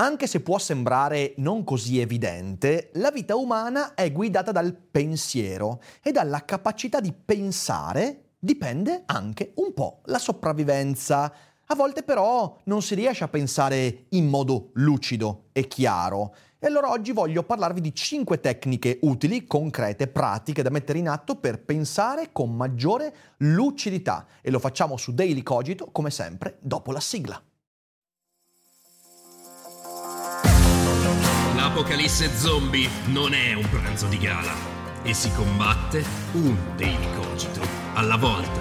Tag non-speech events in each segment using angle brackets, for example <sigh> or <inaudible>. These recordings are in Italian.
Anche se può sembrare non così evidente, la vita umana è guidata dal pensiero e dalla capacità di pensare dipende anche un po' la sopravvivenza. A volte però non si riesce a pensare in modo lucido e chiaro. E allora oggi voglio parlarvi di 5 tecniche utili, concrete, pratiche da mettere in atto per pensare con maggiore lucidità. E lo facciamo su Daily Cogito, come sempre, dopo la sigla. L'apocalisse zombie non è un pranzo di gala e si combatte un Daily Cogito alla volta.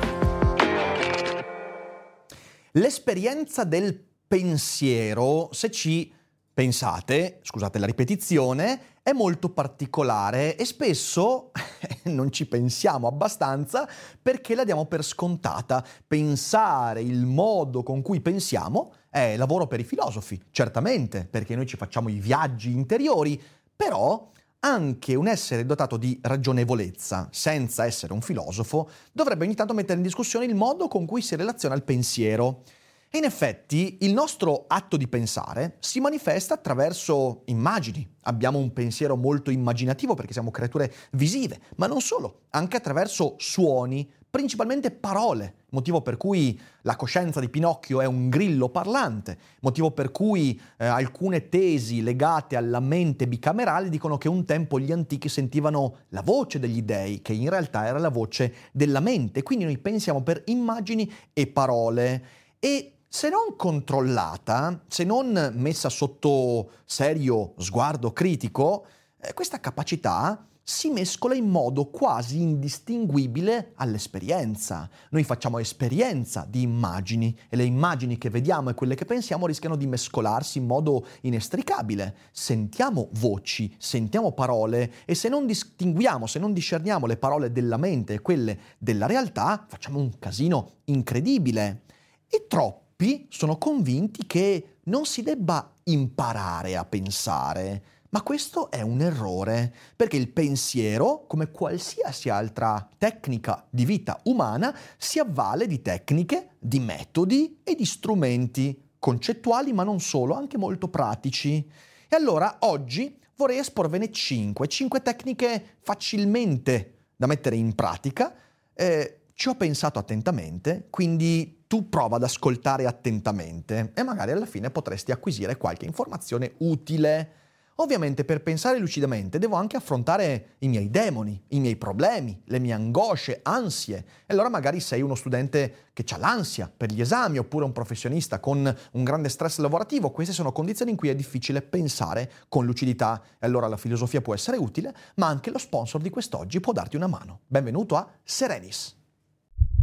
L'esperienza del pensiero, se ci pensate, scusate la ripetizione, è molto particolare e spesso <laughs> non ci pensiamo abbastanza perché la diamo per scontata. Pensare il modo con cui pensiamo è lavoro per i filosofi, certamente, perché noi ci facciamo i viaggi interiori, però anche un essere dotato di ragionevolezza, senza essere un filosofo, dovrebbe ogni tanto mettere in discussione il modo con cui si relaziona al pensiero. E in effetti il nostro atto di pensare si manifesta attraverso immagini. Abbiamo un pensiero molto immaginativo perché siamo creature visive, ma non solo, anche attraverso suoni, principalmente parole, motivo per cui la coscienza di Pinocchio è un grillo parlante, motivo per cui eh, alcune tesi legate alla mente bicamerale dicono che un tempo gli antichi sentivano la voce degli dei, che in realtà era la voce della mente, quindi noi pensiamo per immagini e parole. E se non controllata, se non messa sotto serio sguardo critico, eh, questa capacità si mescola in modo quasi indistinguibile all'esperienza. Noi facciamo esperienza di immagini e le immagini che vediamo e quelle che pensiamo rischiano di mescolarsi in modo inestricabile. Sentiamo voci, sentiamo parole e se non distinguiamo, se non discerniamo le parole della mente e quelle della realtà, facciamo un casino incredibile. E troppo troppi sono convinti che non si debba imparare a pensare, ma questo è un errore, perché il pensiero, come qualsiasi altra tecnica di vita umana, si avvale di tecniche, di metodi e di strumenti concettuali, ma non solo, anche molto pratici. E allora oggi vorrei esporvene 5, 5 tecniche facilmente da mettere in pratica. Eh, ci ho pensato attentamente, quindi tu prova ad ascoltare attentamente e magari alla fine potresti acquisire qualche informazione utile. Ovviamente per pensare lucidamente devo anche affrontare i miei demoni, i miei problemi, le mie angosce, ansie. E allora magari sei uno studente che ha l'ansia per gli esami oppure un professionista con un grande stress lavorativo. Queste sono condizioni in cui è difficile pensare con lucidità. E allora la filosofia può essere utile, ma anche lo sponsor di quest'oggi può darti una mano. Benvenuto a Serenis.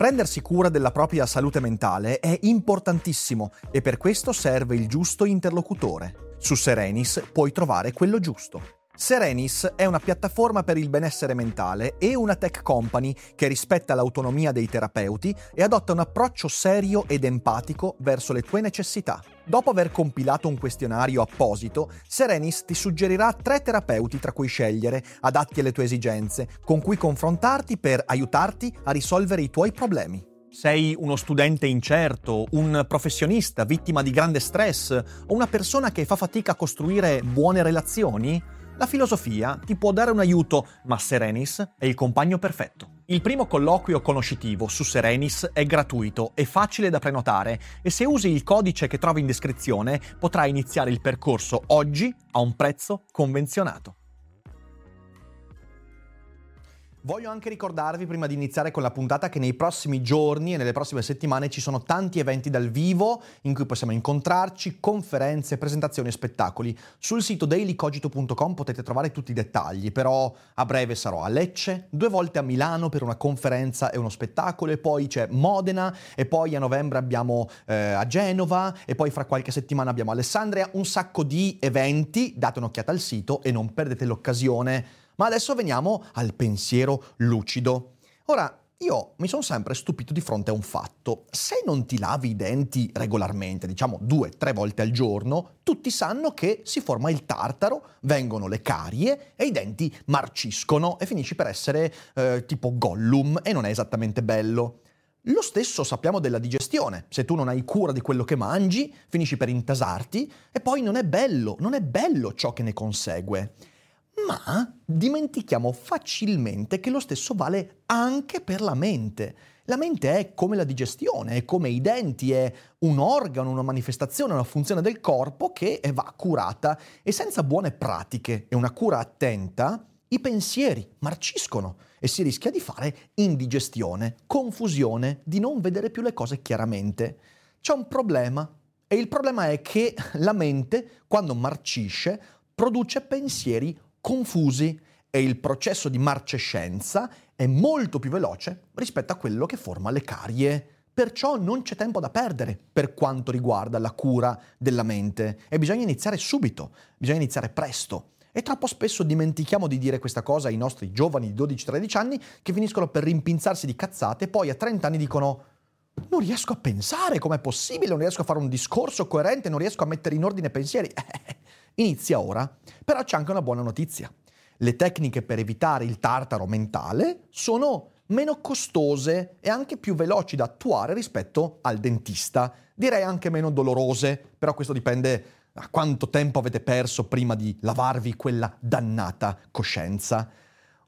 Prendersi cura della propria salute mentale è importantissimo e per questo serve il giusto interlocutore. Su Serenis puoi trovare quello giusto. Serenis è una piattaforma per il benessere mentale e una tech company che rispetta l'autonomia dei terapeuti e adotta un approccio serio ed empatico verso le tue necessità. Dopo aver compilato un questionario apposito, Serenis ti suggerirà tre terapeuti tra cui scegliere, adatti alle tue esigenze, con cui confrontarti per aiutarti a risolvere i tuoi problemi. Sei uno studente incerto, un professionista vittima di grande stress o una persona che fa fatica a costruire buone relazioni? La filosofia ti può dare un aiuto, ma Serenis è il compagno perfetto. Il primo colloquio conoscitivo su Serenis è gratuito e facile da prenotare e se usi il codice che trovi in descrizione potrai iniziare il percorso oggi a un prezzo convenzionato. Voglio anche ricordarvi prima di iniziare con la puntata che nei prossimi giorni e nelle prossime settimane ci sono tanti eventi dal vivo in cui possiamo incontrarci, conferenze, presentazioni e spettacoli. Sul sito dailycogito.com potete trovare tutti i dettagli, però a breve sarò a Lecce, due volte a Milano per una conferenza e uno spettacolo e poi c'è Modena e poi a novembre abbiamo eh, a Genova e poi fra qualche settimana abbiamo Alessandria, un sacco di eventi, date un'occhiata al sito e non perdete l'occasione ma adesso veniamo al pensiero lucido. Ora, io mi sono sempre stupito di fronte a un fatto. Se non ti lavi i denti regolarmente, diciamo due, tre volte al giorno, tutti sanno che si forma il tartaro, vengono le carie e i denti marciscono e finisci per essere eh, tipo Gollum e non è esattamente bello. Lo stesso sappiamo della digestione. Se tu non hai cura di quello che mangi, finisci per intasarti e poi non è bello, non è bello ciò che ne consegue ma dimentichiamo facilmente che lo stesso vale anche per la mente. La mente è come la digestione, è come i denti, è un organo, una manifestazione, una funzione del corpo che va curata e senza buone pratiche e una cura attenta, i pensieri marciscono e si rischia di fare indigestione, confusione, di non vedere più le cose chiaramente. C'è un problema e il problema è che la mente, quando marcisce, produce pensieri confusi e il processo di marcescenza è molto più veloce rispetto a quello che forma le carie. Perciò non c'è tempo da perdere per quanto riguarda la cura della mente e bisogna iniziare subito, bisogna iniziare presto. E troppo spesso dimentichiamo di dire questa cosa ai nostri giovani di 12-13 anni che finiscono per rimpinzarsi di cazzate e poi a 30 anni dicono non riesco a pensare, com'è possibile, non riesco a fare un discorso coerente, non riesco a mettere in ordine pensieri. <laughs> Inizia ora. Però c'è anche una buona notizia. Le tecniche per evitare il tartaro mentale sono meno costose e anche più veloci da attuare rispetto al dentista. Direi anche meno dolorose, però questo dipende da quanto tempo avete perso prima di lavarvi quella dannata coscienza.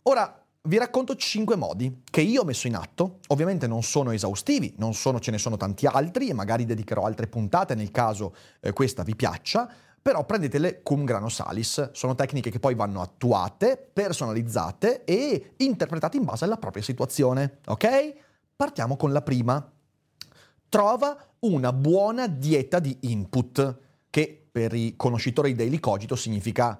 Ora, vi racconto 5 modi che io ho messo in atto, ovviamente non sono esaustivi, non sono, ce ne sono tanti altri e magari dedicherò altre puntate nel caso eh, questa vi piaccia, però prendetele cum grano salis, sono tecniche che poi vanno attuate, personalizzate e interpretate in base alla propria situazione, ok? Partiamo con la prima. Trova una buona dieta di input, che per i conoscitori Daily Cogito significa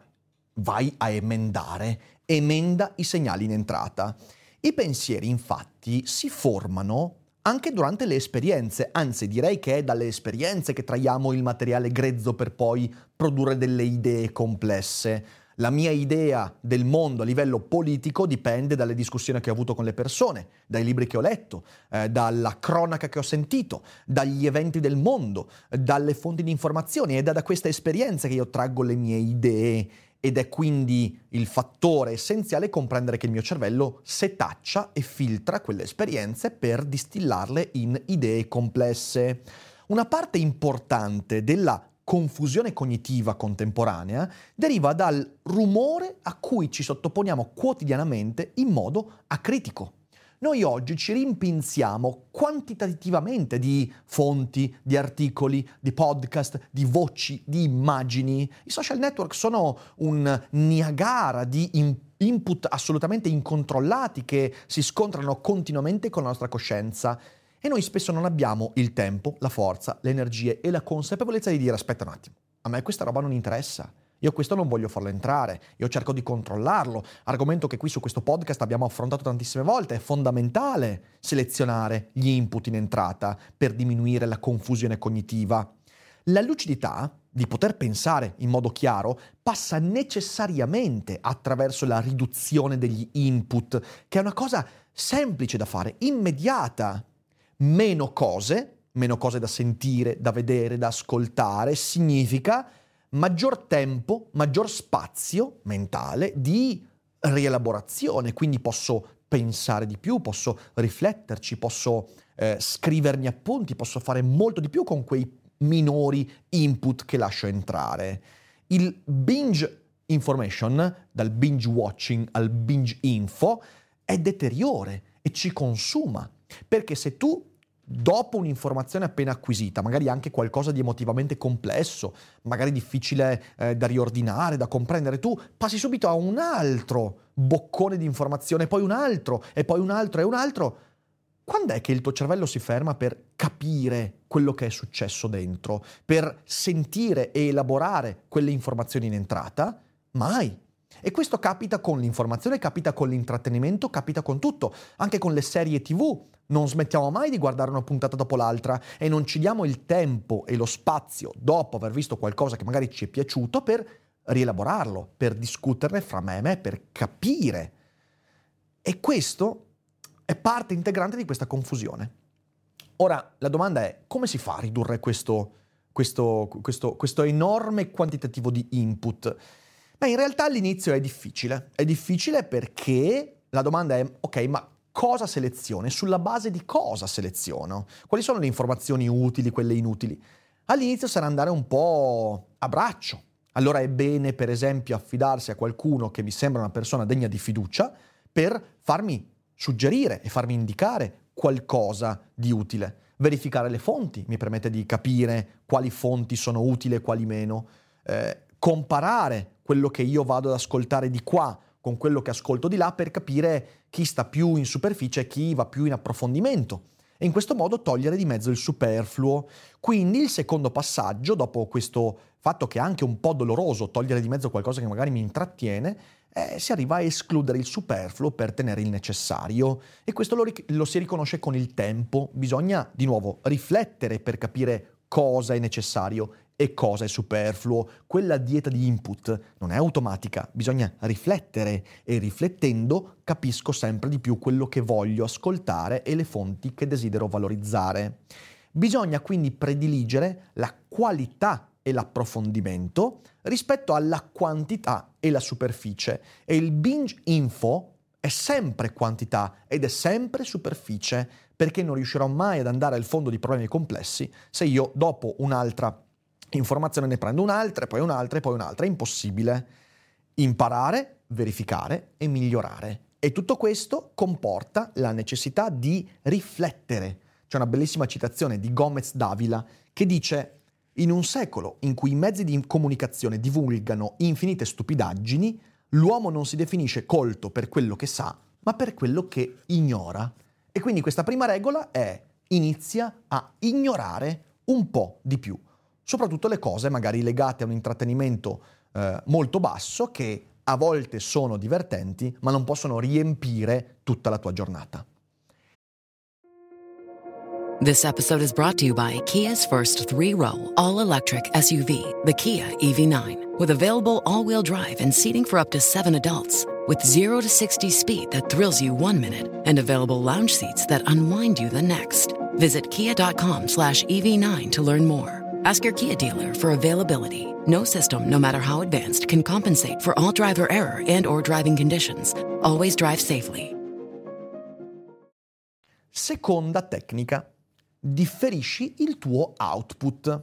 vai a emendare, emenda i segnali in entrata. I pensieri infatti si formano anche durante le esperienze, anzi direi che è dalle esperienze che traiamo il materiale grezzo per poi produrre delle idee complesse. La mia idea del mondo a livello politico dipende dalle discussioni che ho avuto con le persone, dai libri che ho letto, eh, dalla cronaca che ho sentito, dagli eventi del mondo, dalle fonti di informazioni ed è da questa esperienza che io traggo le mie idee ed è quindi il fattore essenziale comprendere che il mio cervello setaccia e filtra quelle esperienze per distillarle in idee complesse. Una parte importante della confusione cognitiva contemporanea deriva dal rumore a cui ci sottoponiamo quotidianamente in modo acritico. Noi oggi ci rimpinziamo quantitativamente di fonti, di articoli, di podcast, di voci, di immagini. I social network sono un Niagara di input assolutamente incontrollati che si scontrano continuamente con la nostra coscienza. E noi spesso non abbiamo il tempo, la forza, le energie e la consapevolezza di dire aspetta un attimo, a me questa roba non interessa. Io questo non voglio farlo entrare, io cerco di controllarlo, argomento che qui su questo podcast abbiamo affrontato tantissime volte, è fondamentale selezionare gli input in entrata per diminuire la confusione cognitiva. La lucidità, di poter pensare in modo chiaro, passa necessariamente attraverso la riduzione degli input, che è una cosa semplice da fare, immediata. Meno cose, meno cose da sentire, da vedere, da ascoltare, significa maggior tempo, maggior spazio mentale di rielaborazione, quindi posso pensare di più, posso rifletterci, posso eh, scrivermi appunti, posso fare molto di più con quei minori input che lascio entrare. Il binge information, dal binge watching al binge info, è deteriore e ci consuma. Perché se tu dopo un'informazione appena acquisita, magari anche qualcosa di emotivamente complesso, magari difficile eh, da riordinare, da comprendere, tu passi subito a un altro boccone di informazione, poi un altro, e poi un altro, e un altro. Quando è che il tuo cervello si ferma per capire quello che è successo dentro, per sentire e elaborare quelle informazioni in entrata? Mai. E questo capita con l'informazione, capita con l'intrattenimento, capita con tutto, anche con le serie tv. Non smettiamo mai di guardare una puntata dopo l'altra e non ci diamo il tempo e lo spazio dopo aver visto qualcosa che magari ci è piaciuto per rielaborarlo, per discuterne fra me e me, per capire. E questo è parte integrante di questa confusione. Ora, la domanda è come si fa a ridurre questo, questo, questo, questo enorme quantitativo di input? Beh, in realtà all'inizio è difficile. È difficile perché la domanda è, ok, ma cosa seleziono? Sulla base di cosa seleziono? Quali sono le informazioni utili, quelle inutili? All'inizio sarà andare un po' a braccio. Allora è bene, per esempio, affidarsi a qualcuno che mi sembra una persona degna di fiducia per farmi suggerire e farmi indicare qualcosa di utile. Verificare le fonti mi permette di capire quali fonti sono utili e quali meno. Eh, comparare quello che io vado ad ascoltare di qua con quello che ascolto di là per capire chi sta più in superficie e chi va più in approfondimento e in questo modo togliere di mezzo il superfluo. Quindi il secondo passaggio, dopo questo fatto che è anche un po' doloroso togliere di mezzo qualcosa che magari mi intrattiene, eh, si arriva a escludere il superfluo per tenere il necessario e questo lo, lo si riconosce con il tempo. Bisogna di nuovo riflettere per capire cosa è necessario e cosa è superfluo. Quella dieta di input non è automatica, bisogna riflettere e riflettendo capisco sempre di più quello che voglio ascoltare e le fonti che desidero valorizzare. Bisogna quindi prediligere la qualità e l'approfondimento rispetto alla quantità e la superficie e il binge info è sempre quantità ed è sempre superficie perché non riuscirò mai ad andare al fondo di problemi complessi se io dopo un'altra informazione ne prendo un'altra, poi un'altra poi un'altra. È impossibile imparare, verificare e migliorare. E tutto questo comporta la necessità di riflettere. C'è una bellissima citazione di Gomez Davila che dice in un secolo in cui i mezzi di comunicazione divulgano infinite stupidaggini, l'uomo non si definisce colto per quello che sa, ma per quello che ignora. E quindi questa prima regola è inizia a ignorare un po' di più soprattutto le cose magari legate a un intrattenimento eh, molto basso che a volte sono divertenti ma non possono riempire tutta la tua giornata. This episode is brought to you by Kia's first three-row all-electric SUV, the Kia EV9, with available all-wheel drive and seating for up to seven adults. With 0 to 60 speed that thrills you one minute and available lounge seats that unwind you the next. Visit kia.com slash EV9 to learn more. Ask your Kia dealer for availability. No system, no matter how advanced, can compensate for all driver error and or driving conditions. Always drive safely. Seconda tecnica. Differisci il tuo output.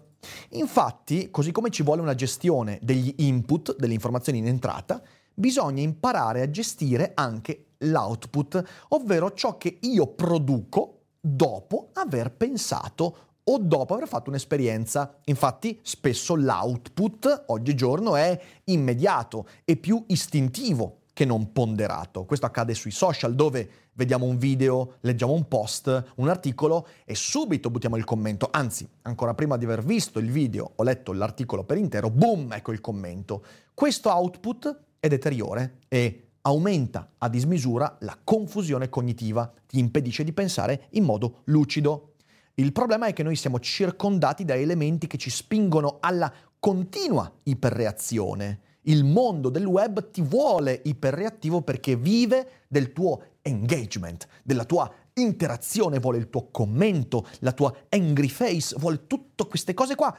Infatti, così come ci vuole una gestione degli input, delle informazioni in entrata, bisogna imparare a gestire anche l'output, ovvero ciò che io produco dopo aver pensato o dopo aver fatto un'esperienza. Infatti spesso l'output oggigiorno è immediato e più istintivo che non ponderato. Questo accade sui social dove vediamo un video, leggiamo un post, un articolo e subito buttiamo il commento. Anzi, ancora prima di aver visto il video o letto l'articolo per intero, boom, ecco il commento. Questo output è deteriore e aumenta a dismisura la confusione cognitiva, ti impedisce di pensare in modo lucido. Il problema è che noi siamo circondati da elementi che ci spingono alla continua iperreazione. Il mondo del web ti vuole iperreattivo perché vive del tuo engagement, della tua interazione, vuole il tuo commento, la tua angry face, vuole tutte queste cose qua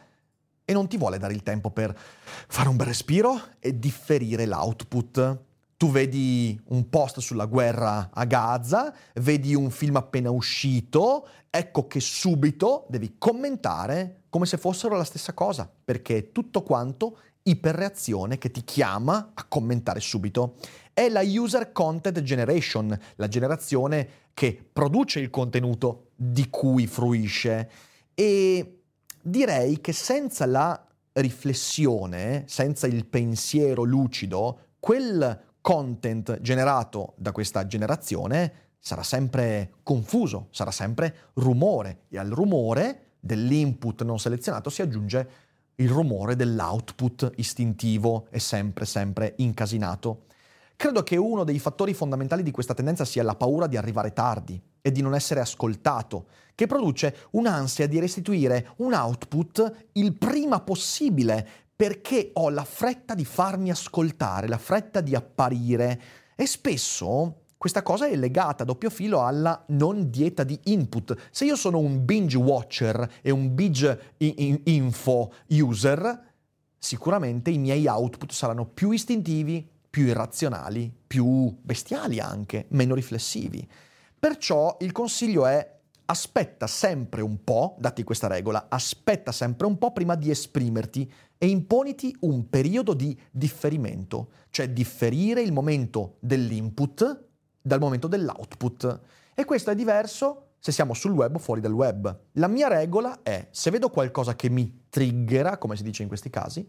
e non ti vuole dare il tempo per fare un bel respiro e differire l'output tu vedi un post sulla guerra a Gaza, vedi un film appena uscito, ecco che subito devi commentare come se fossero la stessa cosa, perché è tutto quanto iperreazione che ti chiama a commentare subito. È la user content generation, la generazione che produce il contenuto di cui fruisce. E direi che senza la riflessione, senza il pensiero lucido, quel content generato da questa generazione sarà sempre confuso, sarà sempre rumore e al rumore dell'input non selezionato si aggiunge il rumore dell'output istintivo e sempre, sempre incasinato. Credo che uno dei fattori fondamentali di questa tendenza sia la paura di arrivare tardi e di non essere ascoltato, che produce un'ansia di restituire un output il prima possibile perché ho la fretta di farmi ascoltare, la fretta di apparire e spesso questa cosa è legata a doppio filo alla non dieta di input. Se io sono un binge watcher e un binge info user, sicuramente i miei output saranno più istintivi, più irrazionali, più bestiali anche, meno riflessivi. Perciò il consiglio è aspetta sempre un po', dati questa regola, aspetta sempre un po' prima di esprimerti e imponiti un periodo di differimento, cioè differire il momento dell'input dal momento dell'output. E questo è diverso se siamo sul web o fuori dal web. La mia regola è, se vedo qualcosa che mi triggera, come si dice in questi casi,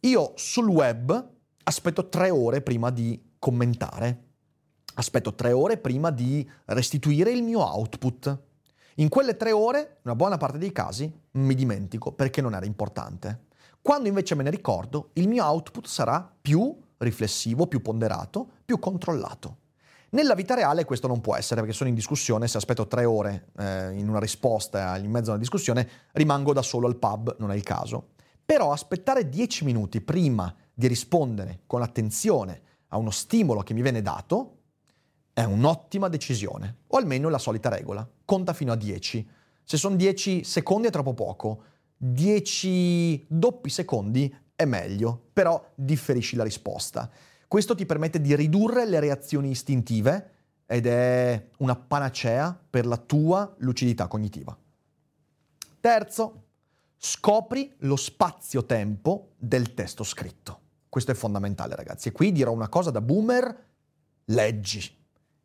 io sul web aspetto tre ore prima di commentare, aspetto tre ore prima di restituire il mio output. In quelle tre ore, una buona parte dei casi, mi dimentico perché non era importante. Quando invece me ne ricordo, il mio output sarà più riflessivo, più ponderato, più controllato. Nella vita reale questo non può essere perché sono in discussione, se aspetto tre ore eh, in una risposta in mezzo a una discussione rimango da solo al pub, non è il caso. Però aspettare dieci minuti prima di rispondere con attenzione a uno stimolo che mi viene dato è un'ottima decisione, o almeno la solita regola, conta fino a 10. Se sono 10 secondi è troppo poco, 10 doppi secondi è meglio, però differisci la risposta. Questo ti permette di ridurre le reazioni istintive ed è una panacea per la tua lucidità cognitiva. Terzo, scopri lo spazio-tempo del testo scritto. Questo è fondamentale, ragazzi. E qui dirò una cosa da boomer, leggi,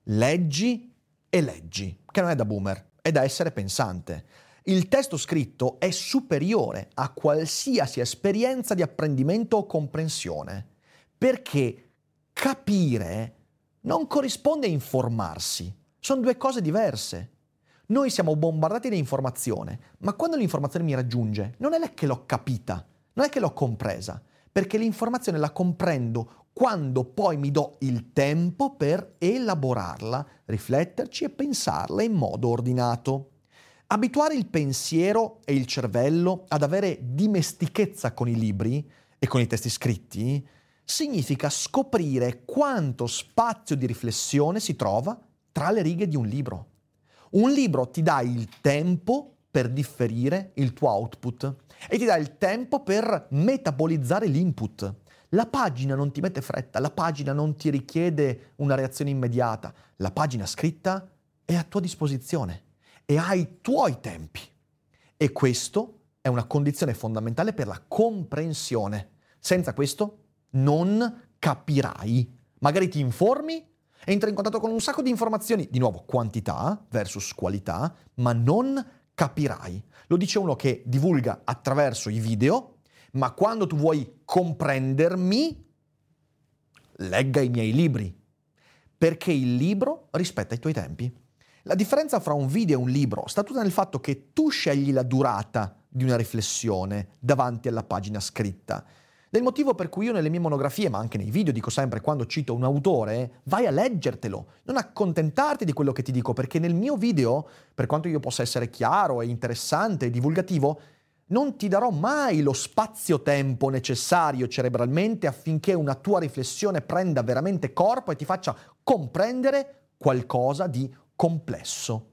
leggi e leggi, che non è da boomer, è da essere pensante. Il testo scritto è superiore a qualsiasi esperienza di apprendimento o comprensione, perché capire non corrisponde a informarsi, sono due cose diverse. Noi siamo bombardati da informazione, ma quando l'informazione mi raggiunge, non è che l'ho capita, non è che l'ho compresa, perché l'informazione la comprendo quando poi mi do il tempo per elaborarla, rifletterci e pensarla in modo ordinato. Abituare il pensiero e il cervello ad avere dimestichezza con i libri e con i testi scritti significa scoprire quanto spazio di riflessione si trova tra le righe di un libro. Un libro ti dà il tempo per differire il tuo output e ti dà il tempo per metabolizzare l'input. La pagina non ti mette fretta, la pagina non ti richiede una reazione immediata, la pagina scritta è a tua disposizione e ha i tuoi tempi. E questo è una condizione fondamentale per la comprensione. Senza questo non capirai. Magari ti informi, entri in contatto con un sacco di informazioni, di nuovo quantità versus qualità, ma non capirai. Lo dice uno che divulga attraverso i video, ma quando tu vuoi comprendermi, legga i miei libri, perché il libro rispetta i tuoi tempi. La differenza fra un video e un libro sta tutta nel fatto che tu scegli la durata di una riflessione davanti alla pagina scritta del motivo per cui io nelle mie monografie, ma anche nei video, dico sempre quando cito un autore, vai a leggertelo, non accontentarti di quello che ti dico, perché nel mio video, per quanto io possa essere chiaro e interessante e divulgativo, non ti darò mai lo spazio-tempo necessario cerebralmente affinché una tua riflessione prenda veramente corpo e ti faccia comprendere qualcosa di complesso.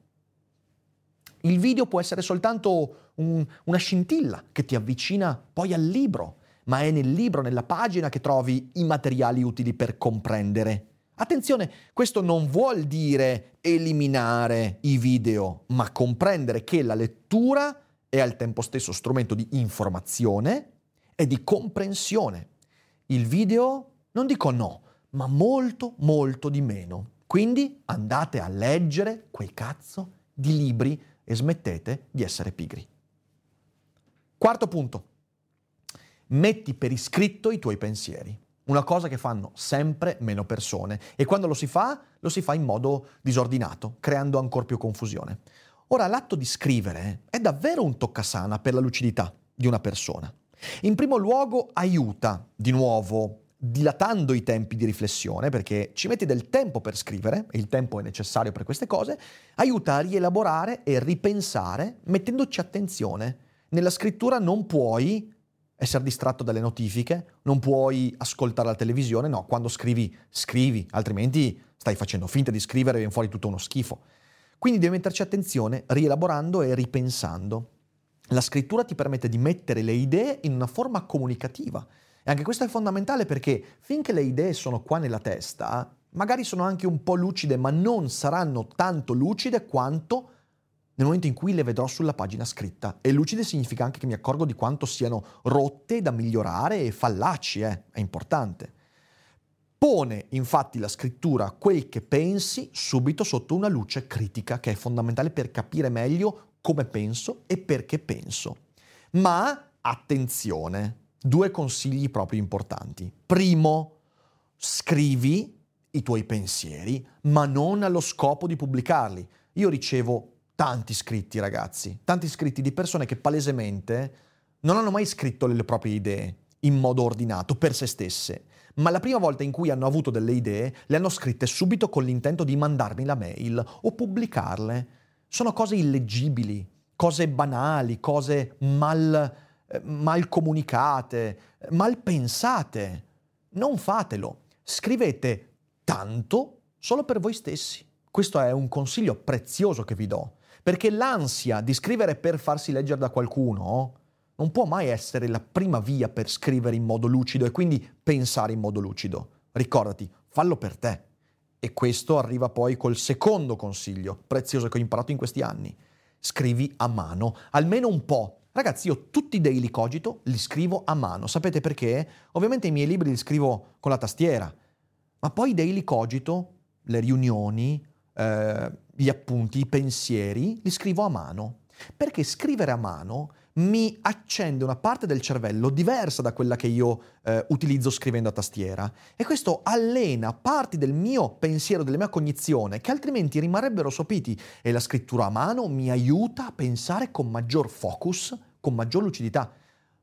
Il video può essere soltanto un, una scintilla che ti avvicina poi al libro, ma è nel libro, nella pagina che trovi i materiali utili per comprendere. Attenzione, questo non vuol dire eliminare i video, ma comprendere che la lettura è al tempo stesso strumento di informazione è di comprensione. Il video, non dico no, ma molto, molto di meno. Quindi andate a leggere quei cazzo di libri e smettete di essere pigri. Quarto punto. Metti per iscritto i tuoi pensieri. Una cosa che fanno sempre meno persone e quando lo si fa, lo si fa in modo disordinato, creando ancora più confusione. Ora, l'atto di scrivere è davvero un toccasana per la lucidità di una persona. In primo luogo aiuta, di nuovo, dilatando i tempi di riflessione, perché ci metti del tempo per scrivere, e il tempo è necessario per queste cose, aiuta a rielaborare e ripensare mettendoci attenzione. Nella scrittura non puoi essere distratto dalle notifiche, non puoi ascoltare la televisione, no, quando scrivi, scrivi, altrimenti stai facendo finta di scrivere e viene fuori tutto uno schifo. Quindi devi metterci attenzione rielaborando e ripensando. La scrittura ti permette di mettere le idee in una forma comunicativa. E anche questo è fondamentale perché finché le idee sono qua nella testa, magari sono anche un po' lucide, ma non saranno tanto lucide quanto nel momento in cui le vedrò sulla pagina scritta. E lucide significa anche che mi accorgo di quanto siano rotte da migliorare e fallaci, eh? è importante. Pone infatti la scrittura quel che pensi subito sotto una luce critica, che è fondamentale per capire meglio come penso e perché penso. Ma attenzione, due consigli proprio importanti. Primo, scrivi i tuoi pensieri, ma non allo scopo di pubblicarli. Io ricevo tanti scritti, ragazzi, tanti scritti di persone che palesemente non hanno mai scritto le proprie idee in modo ordinato per se stesse, ma la prima volta in cui hanno avuto delle idee le hanno scritte subito con l'intento di mandarmi la mail o pubblicarle sono cose illeggibili, cose banali, cose mal, eh, mal comunicate, mal pensate. Non fatelo. Scrivete tanto solo per voi stessi. Questo è un consiglio prezioso che vi do, perché l'ansia di scrivere per farsi leggere da qualcuno non può mai essere la prima via per scrivere in modo lucido e quindi pensare in modo lucido. Ricordati, fallo per te. E questo arriva poi col secondo consiglio prezioso che ho imparato in questi anni. Scrivi a mano, almeno un po'. Ragazzi, io tutti i daily cogito li scrivo a mano. Sapete perché? Ovviamente i miei libri li scrivo con la tastiera, ma poi i daily cogito, le riunioni, eh, gli appunti, i pensieri, li scrivo a mano. Perché scrivere a mano mi accende una parte del cervello diversa da quella che io eh, utilizzo scrivendo a tastiera e questo allena parti del mio pensiero, della mia cognizione che altrimenti rimarrebbero sopiti e la scrittura a mano mi aiuta a pensare con maggior focus, con maggior lucidità.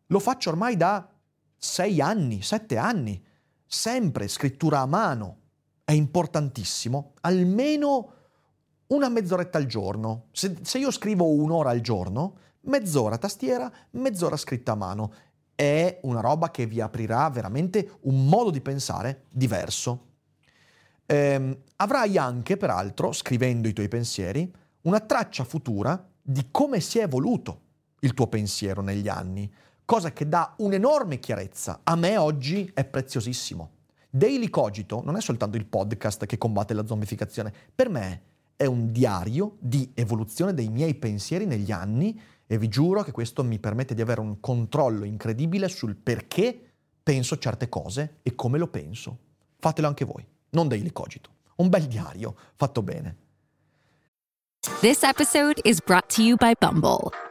Lo faccio ormai da sei anni, sette anni, sempre scrittura a mano. È importantissimo, almeno una mezz'oretta al giorno. Se, se io scrivo un'ora al giorno, mezz'ora tastiera, mezz'ora scritta a mano. È una roba che vi aprirà veramente un modo di pensare diverso. Ehm, avrai anche, peraltro, scrivendo i tuoi pensieri, una traccia futura di come si è evoluto il tuo pensiero negli anni, cosa che dà un'enorme chiarezza. A me oggi è preziosissimo. Daily Cogito non è soltanto il podcast che combatte la zombificazione, per me è un diario di evoluzione dei miei pensieri negli anni e vi giuro che questo mi permette di avere un controllo incredibile sul perché penso certe cose e come lo penso. Fatelo anche voi, non daily cogito. Un bel diario fatto bene. This episode is brought to you by Bumble.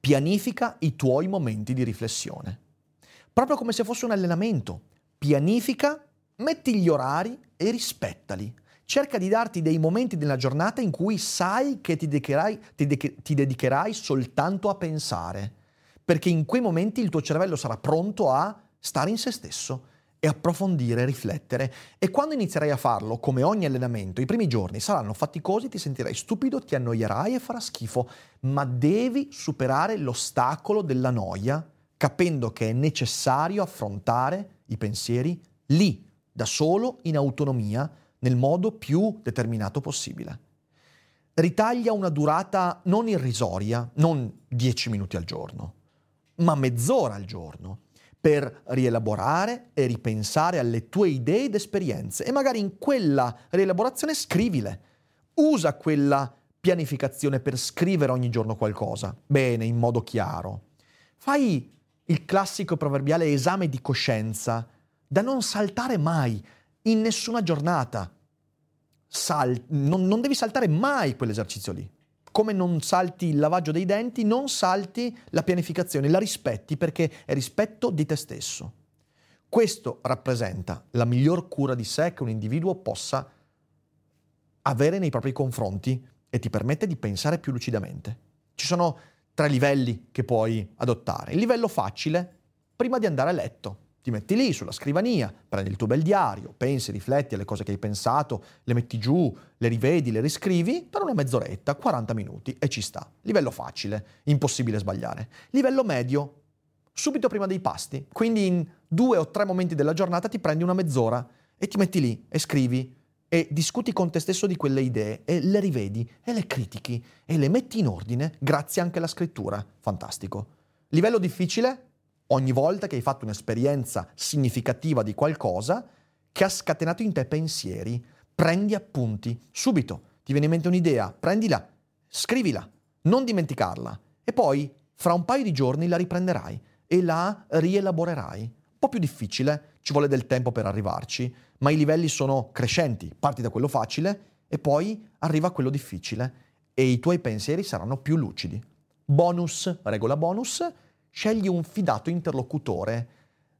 Pianifica i tuoi momenti di riflessione. Proprio come se fosse un allenamento. Pianifica, metti gli orari e rispettali. Cerca di darti dei momenti nella giornata in cui sai che ti dedicherai, ti de- ti dedicherai soltanto a pensare, perché in quei momenti il tuo cervello sarà pronto a stare in se stesso e approfondire, riflettere. E quando inizierai a farlo, come ogni allenamento, i primi giorni saranno faticosi, ti sentirai stupido, ti annoierai e farà schifo, ma devi superare l'ostacolo della noia, capendo che è necessario affrontare i pensieri lì, da solo, in autonomia, nel modo più determinato possibile. Ritaglia una durata non irrisoria, non 10 minuti al giorno, ma mezz'ora al giorno, per rielaborare e ripensare alle tue idee ed esperienze e magari in quella rielaborazione scrivile. Usa quella pianificazione per scrivere ogni giorno qualcosa, bene, in modo chiaro. Fai il classico proverbiale esame di coscienza da non saltare mai in nessuna giornata. Sal- non, non devi saltare mai quell'esercizio lì. Come non salti il lavaggio dei denti, non salti la pianificazione, la rispetti perché è rispetto di te stesso. Questo rappresenta la miglior cura di sé che un individuo possa avere nei propri confronti e ti permette di pensare più lucidamente. Ci sono tre livelli che puoi adottare. Il livello facile, prima di andare a letto. Ti metti lì sulla scrivania, prendi il tuo bel diario, pensi, rifletti alle cose che hai pensato, le metti giù, le rivedi, le riscrivi per una mezz'oretta, 40 minuti e ci sta. Livello facile, impossibile sbagliare. Livello medio, subito prima dei pasti, quindi in due o tre momenti della giornata ti prendi una mezz'ora e ti metti lì e scrivi e discuti con te stesso di quelle idee e le rivedi e le critichi e le metti in ordine grazie anche alla scrittura. Fantastico. Livello difficile? Ogni volta che hai fatto un'esperienza significativa di qualcosa che ha scatenato in te pensieri, prendi appunti, subito ti viene in mente un'idea, prendila, scrivila, non dimenticarla e poi fra un paio di giorni la riprenderai e la rielaborerai. Un po' più difficile, ci vuole del tempo per arrivarci, ma i livelli sono crescenti, parti da quello facile e poi arriva a quello difficile e i tuoi pensieri saranno più lucidi. Bonus, regola bonus, scegli un fidato interlocutore,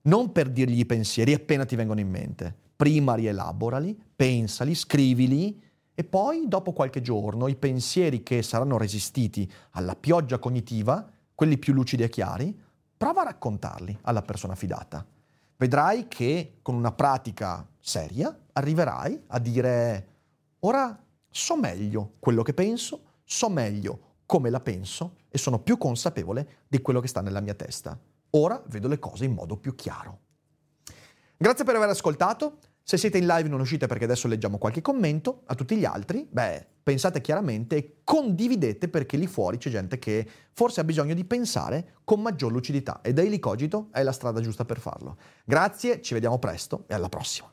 non per dirgli i pensieri appena ti vengono in mente. Prima rielaborali, pensali, scrivili e poi, dopo qualche giorno, i pensieri che saranno resistiti alla pioggia cognitiva, quelli più lucidi e chiari, prova a raccontarli alla persona fidata. Vedrai che con una pratica seria arriverai a dire ora so meglio quello che penso, so meglio come la penso e sono più consapevole di quello che sta nella mia testa. Ora vedo le cose in modo più chiaro. Grazie per aver ascoltato. Se siete in live non uscite perché adesso leggiamo qualche commento. A tutti gli altri, beh, pensate chiaramente e condividete perché lì fuori c'è gente che forse ha bisogno di pensare con maggior lucidità e Daily Cogito è la strada giusta per farlo. Grazie, ci vediamo presto e alla prossima.